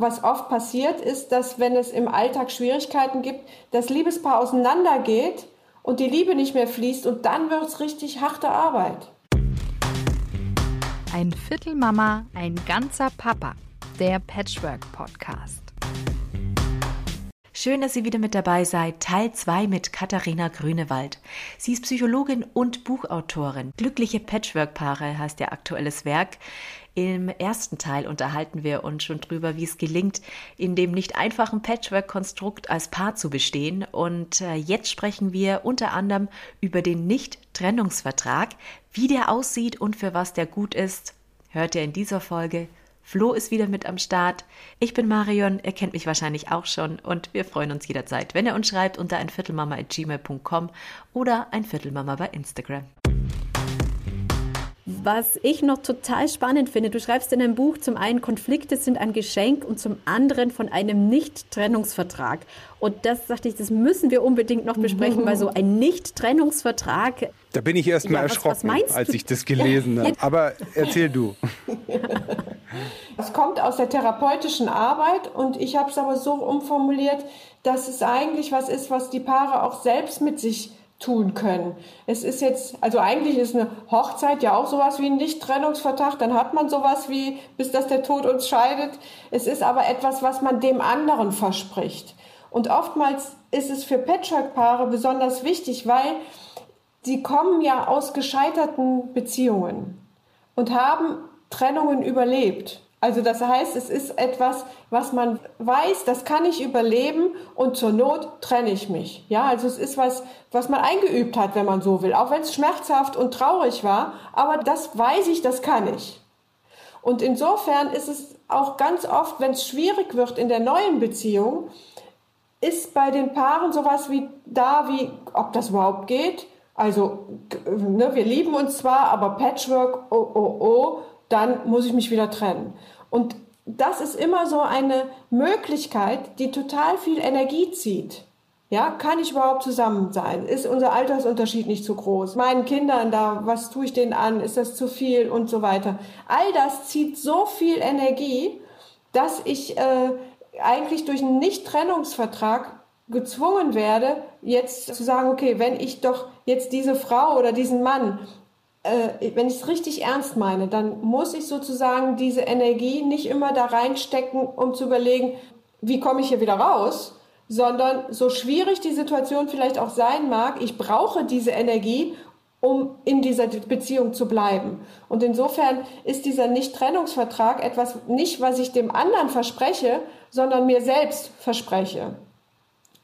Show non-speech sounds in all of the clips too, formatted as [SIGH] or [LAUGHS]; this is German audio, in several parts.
was oft passiert, ist, dass wenn es im Alltag Schwierigkeiten gibt, das Liebespaar auseinandergeht und die Liebe nicht mehr fließt und dann wird es richtig harte Arbeit. Ein Viertel Mama, ein ganzer Papa. Der Patchwork Podcast. Schön, dass ihr wieder mit dabei seid. Teil 2 mit Katharina Grünewald. Sie ist Psychologin und Buchautorin. Glückliche Patchwork-Paare heißt ihr aktuelles Werk. Im ersten Teil unterhalten wir uns schon drüber, wie es gelingt, in dem nicht einfachen Patchwork-Konstrukt als Paar zu bestehen. Und äh, jetzt sprechen wir unter anderem über den Nicht-Trennungsvertrag, wie der aussieht und für was der gut ist. Hört ihr in dieser Folge. Flo ist wieder mit am Start. Ich bin Marion, er kennt mich wahrscheinlich auch schon und wir freuen uns jederzeit, wenn er uns schreibt unter einviertelmama.gmail.com oder einviertelmama bei Instagram. Was ich noch total spannend finde, du schreibst in deinem Buch zum einen, Konflikte sind ein Geschenk und zum anderen von einem Nicht-Trennungsvertrag. Und das dachte ich, das müssen wir unbedingt noch besprechen, weil so [LAUGHS] ein Nicht-Trennungsvertrag. Da bin ich erst mal ja, erschrocken, was, was als ich das gelesen [LAUGHS] habe. Aber erzähl du. [LAUGHS] Es kommt aus der therapeutischen Arbeit und ich habe es aber so umformuliert, dass es eigentlich was ist, was die Paare auch selbst mit sich tun können. Es ist jetzt, also eigentlich ist eine Hochzeit ja auch sowas wie ein Nichttrennungsvertrag, dann hat man sowas wie, bis dass der Tod uns scheidet. Es ist aber etwas, was man dem anderen verspricht. Und oftmals ist es für Patchwork-Paare besonders wichtig, weil sie kommen ja aus gescheiterten Beziehungen und haben Trennungen überlebt. Also das heißt, es ist etwas, was man weiß, das kann ich überleben und zur Not trenne ich mich. Ja, also es ist was, was man eingeübt hat, wenn man so will, auch wenn es schmerzhaft und traurig war, aber das weiß ich, das kann ich. Und insofern ist es auch ganz oft, wenn es schwierig wird in der neuen Beziehung, ist bei den Paaren sowas wie da, wie ob das überhaupt geht. Also ne, wir lieben uns zwar, aber Patchwork, oh oh oh, dann muss ich mich wieder trennen. Und das ist immer so eine Möglichkeit, die total viel Energie zieht. Ja, kann ich überhaupt zusammen sein? Ist unser Altersunterschied nicht zu groß? Meinen Kindern da, was tue ich denen an? Ist das zu viel und so weiter? All das zieht so viel Energie, dass ich äh, eigentlich durch einen Nicht-Trennungsvertrag gezwungen werde, jetzt zu sagen, okay, wenn ich doch jetzt diese Frau oder diesen Mann äh, wenn ich es richtig ernst meine, dann muss ich sozusagen diese Energie nicht immer da reinstecken, um zu überlegen, wie komme ich hier wieder raus, sondern so schwierig die Situation vielleicht auch sein mag, ich brauche diese Energie, um in dieser Beziehung zu bleiben. Und insofern ist dieser Nicht-Trennungsvertrag etwas nicht, was ich dem anderen verspreche, sondern mir selbst verspreche.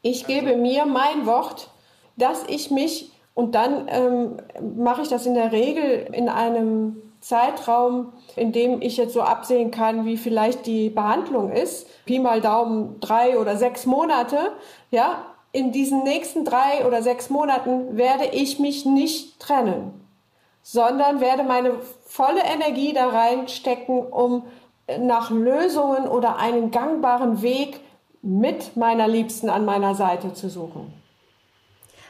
Ich gebe mir mein Wort, dass ich mich und dann ähm, mache ich das in der Regel in einem Zeitraum, in dem ich jetzt so absehen kann, wie vielleicht die Behandlung ist. Pi mal Daumen drei oder sechs Monate. Ja, in diesen nächsten drei oder sechs Monaten werde ich mich nicht trennen, sondern werde meine volle Energie da reinstecken, um nach Lösungen oder einen gangbaren Weg mit meiner Liebsten an meiner Seite zu suchen.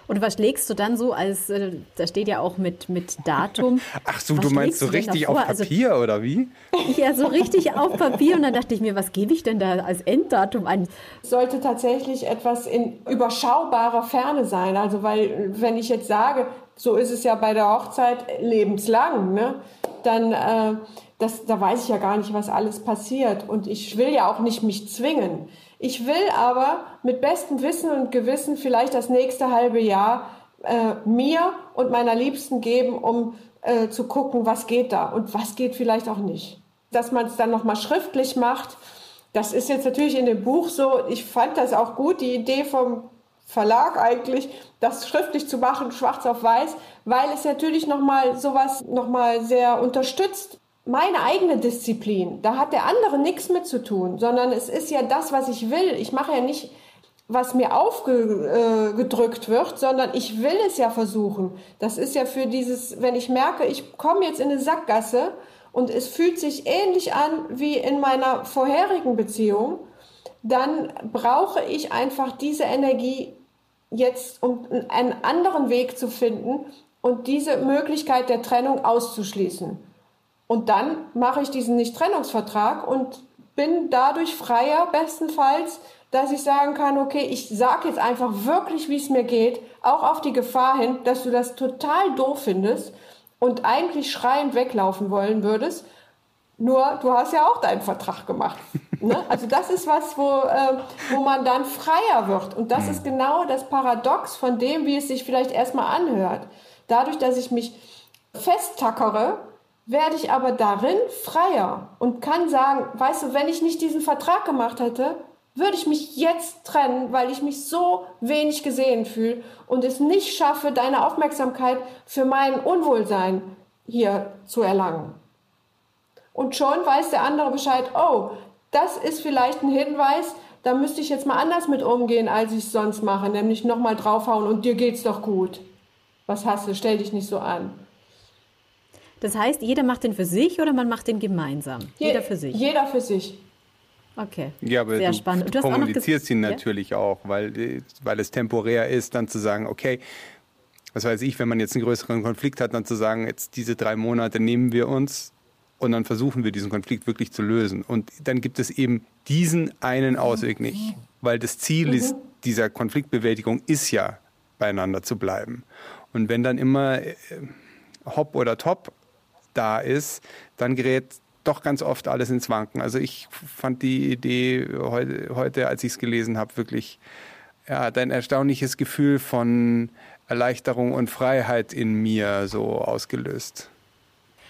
Und was legst du dann so als, äh, da steht ja auch mit, mit Datum. [LAUGHS] Ach so, was du meinst so richtig auf also Papier also, oder wie? [LAUGHS] Ja, so richtig auf Papier. Und dann dachte ich mir, was gebe ich denn da als Enddatum an? Sollte tatsächlich etwas in überschaubarer Ferne sein. Also, weil, wenn ich jetzt sage, so ist es ja bei der Hochzeit lebenslang, ne? dann, äh, das, da weiß ich ja gar nicht, was alles passiert. Und ich will ja auch nicht mich zwingen. Ich will aber mit bestem Wissen und Gewissen vielleicht das nächste halbe Jahr äh, mir und meiner Liebsten geben, um äh, zu gucken, was geht da und was geht vielleicht auch nicht. Dass man es dann nochmal schriftlich macht, das ist jetzt natürlich in dem Buch so, ich fand das auch gut, die Idee vom Verlag eigentlich, das schriftlich zu machen, schwarz auf weiß, weil es natürlich nochmal sowas nochmal sehr unterstützt, meine eigene Disziplin. Da hat der andere nichts mit zu tun, sondern es ist ja das, was ich will. Ich mache ja nicht, was mir aufgedrückt wird, sondern ich will es ja versuchen. Das ist ja für dieses, wenn ich merke, ich komme jetzt in eine Sackgasse und es fühlt sich ähnlich an wie in meiner vorherigen Beziehung, dann brauche ich einfach diese Energie jetzt, um einen anderen Weg zu finden und diese Möglichkeit der Trennung auszuschließen. Und dann mache ich diesen Nicht-Trennungsvertrag und bin dadurch freier bestenfalls, dass ich sagen kann, okay, ich sage jetzt einfach wirklich, wie es mir geht, auch auf die Gefahr hin, dass du das total doof findest und eigentlich schreiend weglaufen wollen würdest. Nur du hast ja auch deinen Vertrag gemacht. Ne? [LAUGHS] Also das ist was, wo, äh, wo man dann freier wird. Und das ist genau das Paradox von dem, wie es sich vielleicht erstmal anhört. Dadurch, dass ich mich festtackere, werde ich aber darin freier und kann sagen, weißt du, wenn ich nicht diesen Vertrag gemacht hätte, würde ich mich jetzt trennen, weil ich mich so wenig gesehen fühle und es nicht schaffe, deine Aufmerksamkeit für mein Unwohlsein hier zu erlangen. Und schon weiß der andere Bescheid, oh, das ist vielleicht ein Hinweis, da müsste ich jetzt mal anders mit umgehen, als ich es sonst mache, nämlich nochmal draufhauen und dir geht's doch gut. Was hast du? Stell dich nicht so an. Das heißt, jeder macht den für sich oder man macht den gemeinsam? Je jeder für sich. Jeder für sich. Okay. Ja, aber Sehr du spannend. Du kommunizierst ihn natürlich ja? auch, weil, weil es temporär ist, dann zu sagen, okay, was weiß ich, wenn man jetzt einen größeren Konflikt hat, dann zu sagen, jetzt diese drei Monate nehmen wir uns und dann versuchen wir diesen Konflikt wirklich zu lösen. Und dann gibt es eben diesen einen Ausweg nicht, weil das Ziel mhm. ist, dieser Konfliktbewältigung ist ja, beieinander zu bleiben. Und wenn dann immer äh, Hop oder Top da ist, dann gerät doch ganz oft alles ins Wanken. Also ich fand die Idee heute, heute als ich es gelesen habe, wirklich ja, ein erstaunliches Gefühl von Erleichterung und Freiheit in mir so ausgelöst.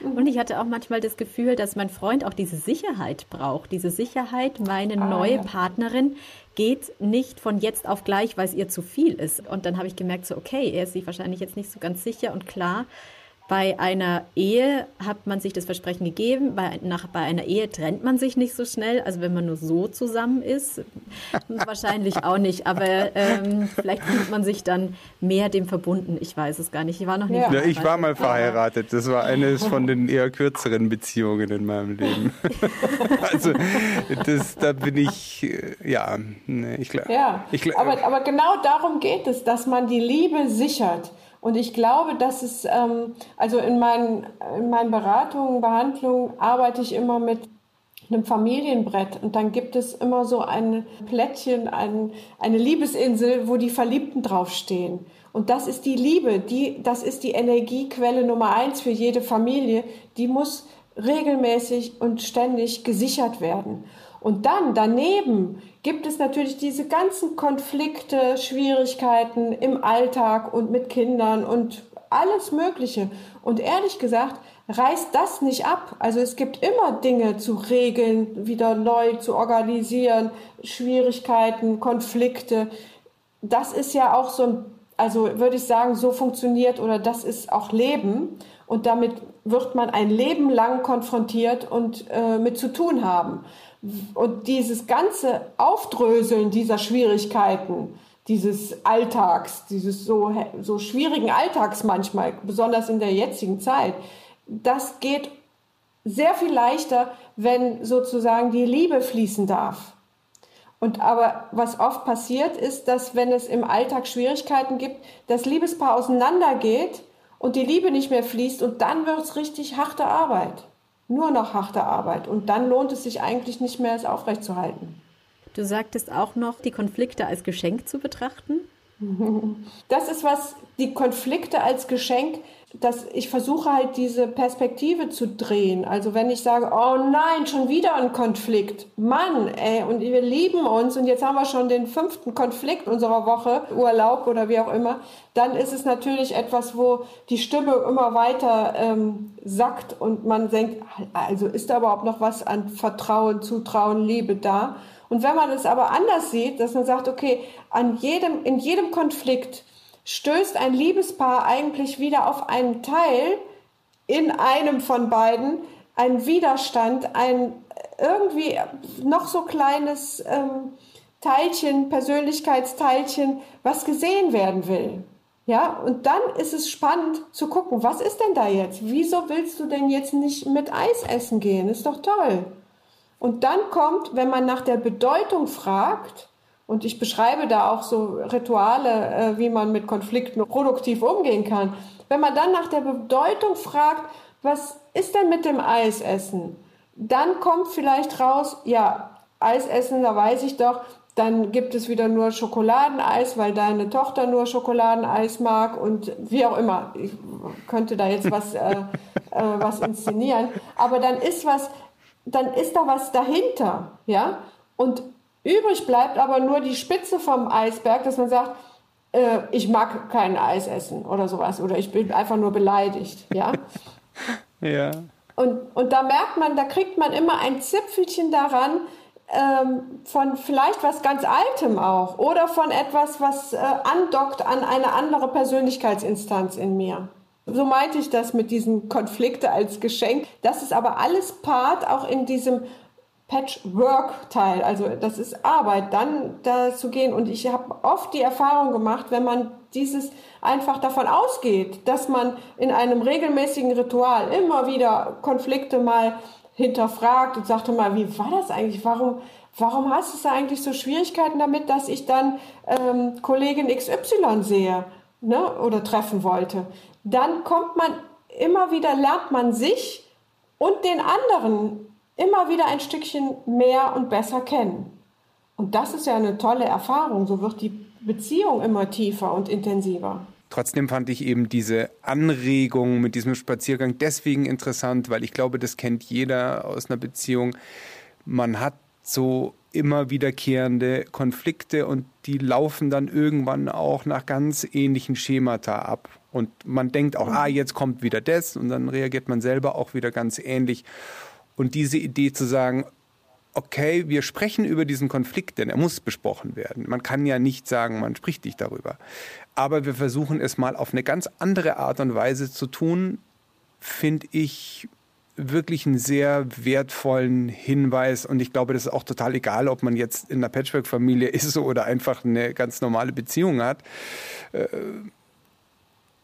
Und ich hatte auch manchmal das Gefühl, dass mein Freund auch diese Sicherheit braucht. Diese Sicherheit, meine ah, neue ja. Partnerin geht nicht von jetzt auf gleich, weil es ihr zu viel ist. Und dann habe ich gemerkt, so, okay, er ist sich wahrscheinlich jetzt nicht so ganz sicher und klar, bei einer Ehe hat man sich das Versprechen gegeben, bei, nach, bei einer Ehe trennt man sich nicht so schnell. Also wenn man nur so zusammen ist, [LAUGHS] wahrscheinlich auch nicht. Aber ähm, vielleicht fühlt man sich dann mehr dem verbunden. Ich weiß es gar nicht. Ich war noch nie ja. verheiratet. Ich war mal verheiratet. Das war eines von den eher kürzeren Beziehungen in meinem Leben. [LAUGHS] also das, da bin ich, äh, ja, ich glaube. Ja, ich, aber, aber genau darum geht es, dass man die Liebe sichert. Und ich glaube, dass es, ähm, also in meinen, in meinen Beratungen, Behandlungen arbeite ich immer mit einem Familienbrett und dann gibt es immer so ein Plättchen, ein, eine Liebesinsel, wo die Verliebten draufstehen. Und das ist die Liebe, die, das ist die Energiequelle Nummer eins für jede Familie. Die muss regelmäßig und ständig gesichert werden. Und dann daneben gibt es natürlich diese ganzen Konflikte, Schwierigkeiten im Alltag und mit Kindern und alles Mögliche. Und ehrlich gesagt, reißt das nicht ab. Also es gibt immer Dinge zu regeln, wieder neu zu organisieren, Schwierigkeiten, Konflikte. Das ist ja auch so ein, also würde ich sagen, so funktioniert oder das ist auch Leben. Und damit wird man ein Leben lang konfrontiert und äh, mit zu tun haben. Und dieses ganze Aufdröseln dieser Schwierigkeiten, dieses Alltags, dieses so, so schwierigen Alltags manchmal, besonders in der jetzigen Zeit, das geht sehr viel leichter, wenn sozusagen die Liebe fließen darf. Und aber was oft passiert ist, dass wenn es im Alltag Schwierigkeiten gibt, das Liebespaar auseinandergeht und die Liebe nicht mehr fließt und dann wird es richtig harte Arbeit nur noch harte Arbeit. Und dann lohnt es sich eigentlich nicht mehr, es aufrechtzuerhalten. Du sagtest auch noch, die Konflikte als Geschenk zu betrachten. Das ist was, die Konflikte als Geschenk, dass ich versuche halt diese Perspektive zu drehen. Also wenn ich sage, oh nein, schon wieder ein Konflikt, Mann, ey, und wir lieben uns und jetzt haben wir schon den fünften Konflikt unserer Woche, Urlaub oder wie auch immer, dann ist es natürlich etwas, wo die Stimme immer weiter ähm, sackt und man denkt, also ist da überhaupt noch was an Vertrauen, Zutrauen, Liebe da? Und wenn man es aber anders sieht, dass man sagt, okay, an jedem, in jedem Konflikt stößt ein Liebespaar eigentlich wieder auf einen Teil in einem von beiden, einen Widerstand, ein irgendwie noch so kleines ähm, Teilchen, Persönlichkeitsteilchen, was gesehen werden will. Ja, und dann ist es spannend zu gucken, was ist denn da jetzt? Wieso willst du denn jetzt nicht mit Eis essen gehen? Ist doch toll. Und dann kommt, wenn man nach der Bedeutung fragt, und ich beschreibe da auch so Rituale, äh, wie man mit Konflikten produktiv umgehen kann. Wenn man dann nach der Bedeutung fragt, was ist denn mit dem Eisessen? dann kommt vielleicht raus, ja, Eis essen, da weiß ich doch, dann gibt es wieder nur Schokoladeneis, weil deine Tochter nur Schokoladeneis mag und wie auch immer. Ich könnte da jetzt was, äh, äh, was inszenieren. Aber dann ist was, dann ist da was dahinter, ja. Und übrig bleibt aber nur die Spitze vom Eisberg, dass man sagt, äh, ich mag kein Eis essen oder sowas oder ich bin einfach nur beleidigt, ja. [LAUGHS] ja. Und, und da merkt man, da kriegt man immer ein Zipfelchen daran, ähm, von vielleicht was ganz Altem auch oder von etwas, was äh, andockt an eine andere Persönlichkeitsinstanz in mir. So meinte ich das mit diesen Konflikte als Geschenk. Das ist aber alles Part auch in diesem Patchwork-Teil. Also das ist Arbeit, dann da zu gehen. Und ich habe oft die Erfahrung gemacht, wenn man dieses einfach davon ausgeht, dass man in einem regelmäßigen Ritual immer wieder Konflikte mal hinterfragt und sagte mal, wie war das eigentlich? Warum, warum hast du eigentlich so Schwierigkeiten damit, dass ich dann ähm, Kollegin XY sehe ne, oder treffen wollte? Dann kommt man immer wieder, lernt man sich und den anderen immer wieder ein Stückchen mehr und besser kennen. Und das ist ja eine tolle Erfahrung. So wird die Beziehung immer tiefer und intensiver. Trotzdem fand ich eben diese Anregung mit diesem Spaziergang deswegen interessant, weil ich glaube, das kennt jeder aus einer Beziehung. Man hat so immer wiederkehrende Konflikte und die laufen dann irgendwann auch nach ganz ähnlichen Schemata ab. Und man denkt auch, ah, jetzt kommt wieder das und dann reagiert man selber auch wieder ganz ähnlich. Und diese Idee zu sagen, okay, wir sprechen über diesen Konflikt, denn er muss besprochen werden. Man kann ja nicht sagen, man spricht nicht darüber. Aber wir versuchen es mal auf eine ganz andere Art und Weise zu tun, finde ich wirklich einen sehr wertvollen Hinweis. Und ich glaube, das ist auch total egal, ob man jetzt in einer Patchwork-Familie [LAUGHS] ist oder einfach eine ganz normale Beziehung hat. Äh,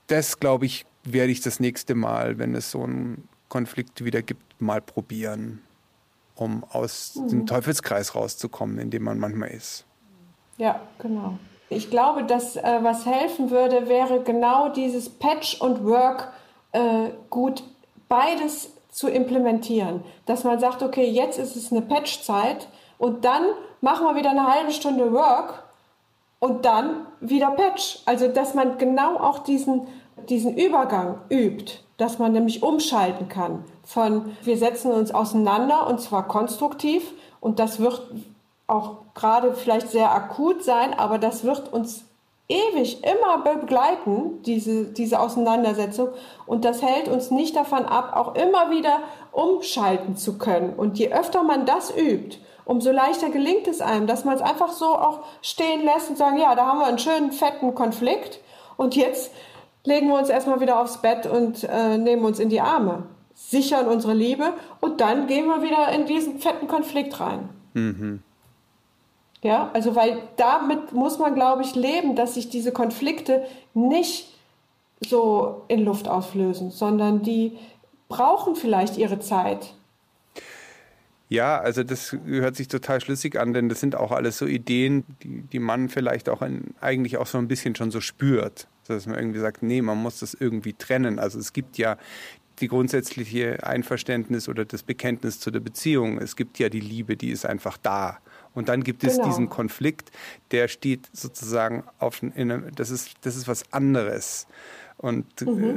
das, glaube ich, werde ich das nächste Mal, wenn es so einen Konflikt wieder gibt, mal probieren um aus mhm. dem Teufelskreis rauszukommen, in dem man manchmal ist. Ja, genau. Ich glaube, dass äh, was helfen würde, wäre genau dieses Patch und Work äh, gut beides zu implementieren. Dass man sagt, okay, jetzt ist es eine Patch-Zeit und dann machen wir wieder eine halbe Stunde Work und dann wieder Patch. Also, dass man genau auch diesen, diesen Übergang übt, dass man nämlich umschalten kann von wir setzen uns auseinander und zwar konstruktiv und das wird auch gerade vielleicht sehr akut sein, aber das wird uns ewig immer begleiten, diese, diese Auseinandersetzung. Und das hält uns nicht davon ab, auch immer wieder umschalten zu können. Und je öfter man das übt, umso leichter gelingt es einem, dass man es einfach so auch stehen lässt und sagen, ja, da haben wir einen schönen, fetten Konflikt. Und jetzt legen wir uns erstmal wieder aufs Bett und äh, nehmen uns in die Arme sichern unsere Liebe und dann gehen wir wieder in diesen fetten Konflikt rein. Mhm. Ja, also weil damit muss man, glaube ich, leben, dass sich diese Konflikte nicht so in Luft auflösen, sondern die brauchen vielleicht ihre Zeit. Ja, also das hört sich total schlüssig an, denn das sind auch alles so Ideen, die, die man vielleicht auch in, eigentlich auch so ein bisschen schon so spürt. Dass man irgendwie sagt, nee, man muss das irgendwie trennen. Also es gibt ja die grundsätzliche Einverständnis oder das Bekenntnis zu der Beziehung. Es gibt ja die Liebe, die ist einfach da. Und dann gibt es genau. diesen Konflikt, der steht sozusagen auf, einem, das ist, das ist was anderes. Und mhm. Äh,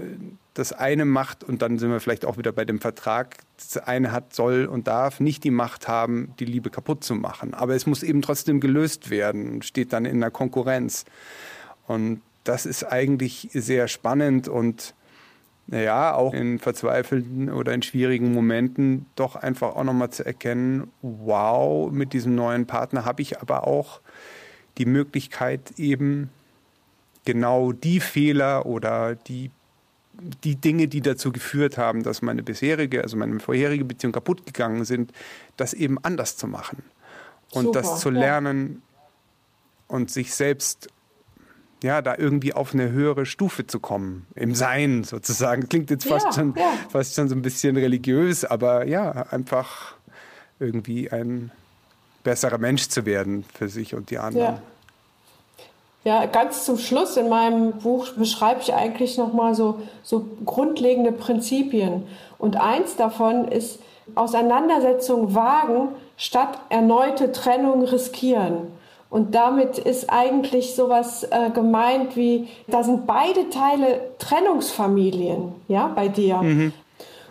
das eine macht, und dann sind wir vielleicht auch wieder bei dem Vertrag, das eine hat, soll und darf nicht die Macht haben, die Liebe kaputt zu machen. Aber es muss eben trotzdem gelöst werden, steht dann in der Konkurrenz. Und das ist eigentlich sehr spannend und naja, auch in verzweifelten oder in schwierigen Momenten doch einfach auch nochmal zu erkennen, wow, mit diesem neuen Partner habe ich aber auch die Möglichkeit eben genau die Fehler oder die, die Dinge, die dazu geführt haben, dass meine bisherige, also meine vorherige Beziehung kaputt gegangen sind, das eben anders zu machen und Super, das zu lernen ja. und sich selbst ja, da irgendwie auf eine höhere Stufe zu kommen, im Sein sozusagen. Klingt jetzt fast, ja, schon, ja. fast schon so ein bisschen religiös, aber ja, einfach irgendwie ein besserer Mensch zu werden für sich und die anderen. Ja. ja ganz zum Schluss in meinem Buch beschreibe ich eigentlich nochmal so, so grundlegende Prinzipien. Und eins davon ist, Auseinandersetzung wagen, statt erneute Trennung riskieren. Und damit ist eigentlich sowas äh, gemeint wie, da sind beide Teile Trennungsfamilien, ja, bei dir. Mhm.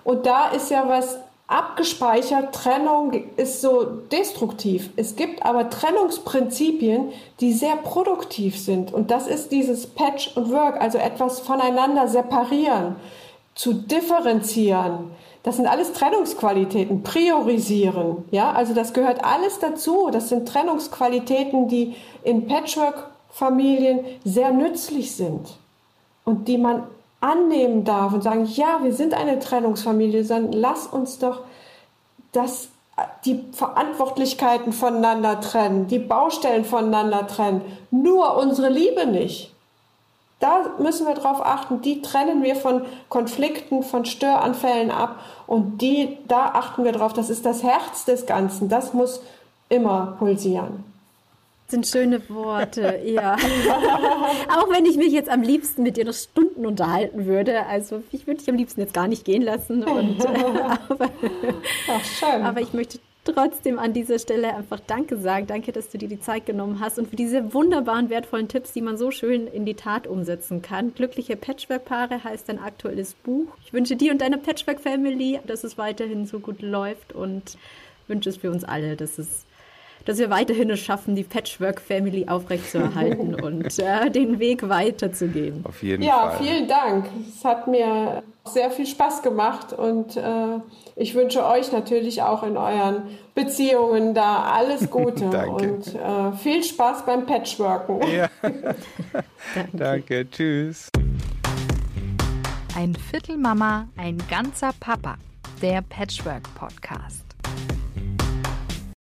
Und da ist ja was abgespeichert, Trennung ist so destruktiv. Es gibt aber Trennungsprinzipien, die sehr produktiv sind. Und das ist dieses Patch und Work, also etwas voneinander separieren, zu differenzieren. Das sind alles Trennungsqualitäten, priorisieren. Ja, also das gehört alles dazu. Das sind Trennungsqualitäten, die in Patchwork-Familien sehr nützlich sind und die man annehmen darf und sagen, ja, wir sind eine Trennungsfamilie, sondern lass uns doch das, die Verantwortlichkeiten voneinander trennen, die Baustellen voneinander trennen, nur unsere Liebe nicht. Da müssen wir darauf achten, die trennen wir von Konflikten, von Störanfällen ab und die, da achten wir drauf, das ist das Herz des Ganzen, das muss immer pulsieren sind schöne Worte, ja. [LAUGHS] Auch wenn ich mich jetzt am liebsten mit dir noch Stunden unterhalten würde. Also ich würde dich am liebsten jetzt gar nicht gehen lassen. Und, [LAUGHS] äh, aber, Ach, schön. aber ich möchte trotzdem an dieser Stelle einfach Danke sagen. Danke, dass du dir die Zeit genommen hast und für diese wunderbaren, wertvollen Tipps, die man so schön in die Tat umsetzen kann. Glückliche Patchwork-Paare heißt dein aktuelles Buch. Ich wünsche dir und deiner Patchwork-Family, dass es weiterhin so gut läuft und wünsche es für uns alle, dass es dass wir weiterhin es schaffen, die Patchwork-Family aufrechtzuerhalten [LAUGHS] und äh, den Weg weiterzugehen. Auf jeden ja, Fall. Ja, vielen Dank. Es hat mir sehr viel Spaß gemacht und äh, ich wünsche euch natürlich auch in euren Beziehungen da alles Gute [LAUGHS] und äh, viel Spaß beim Patchworken. Ja. [LAUGHS] Danke. Danke. Tschüss. Ein Viertel Mama, ein ganzer Papa. Der Patchwork Podcast.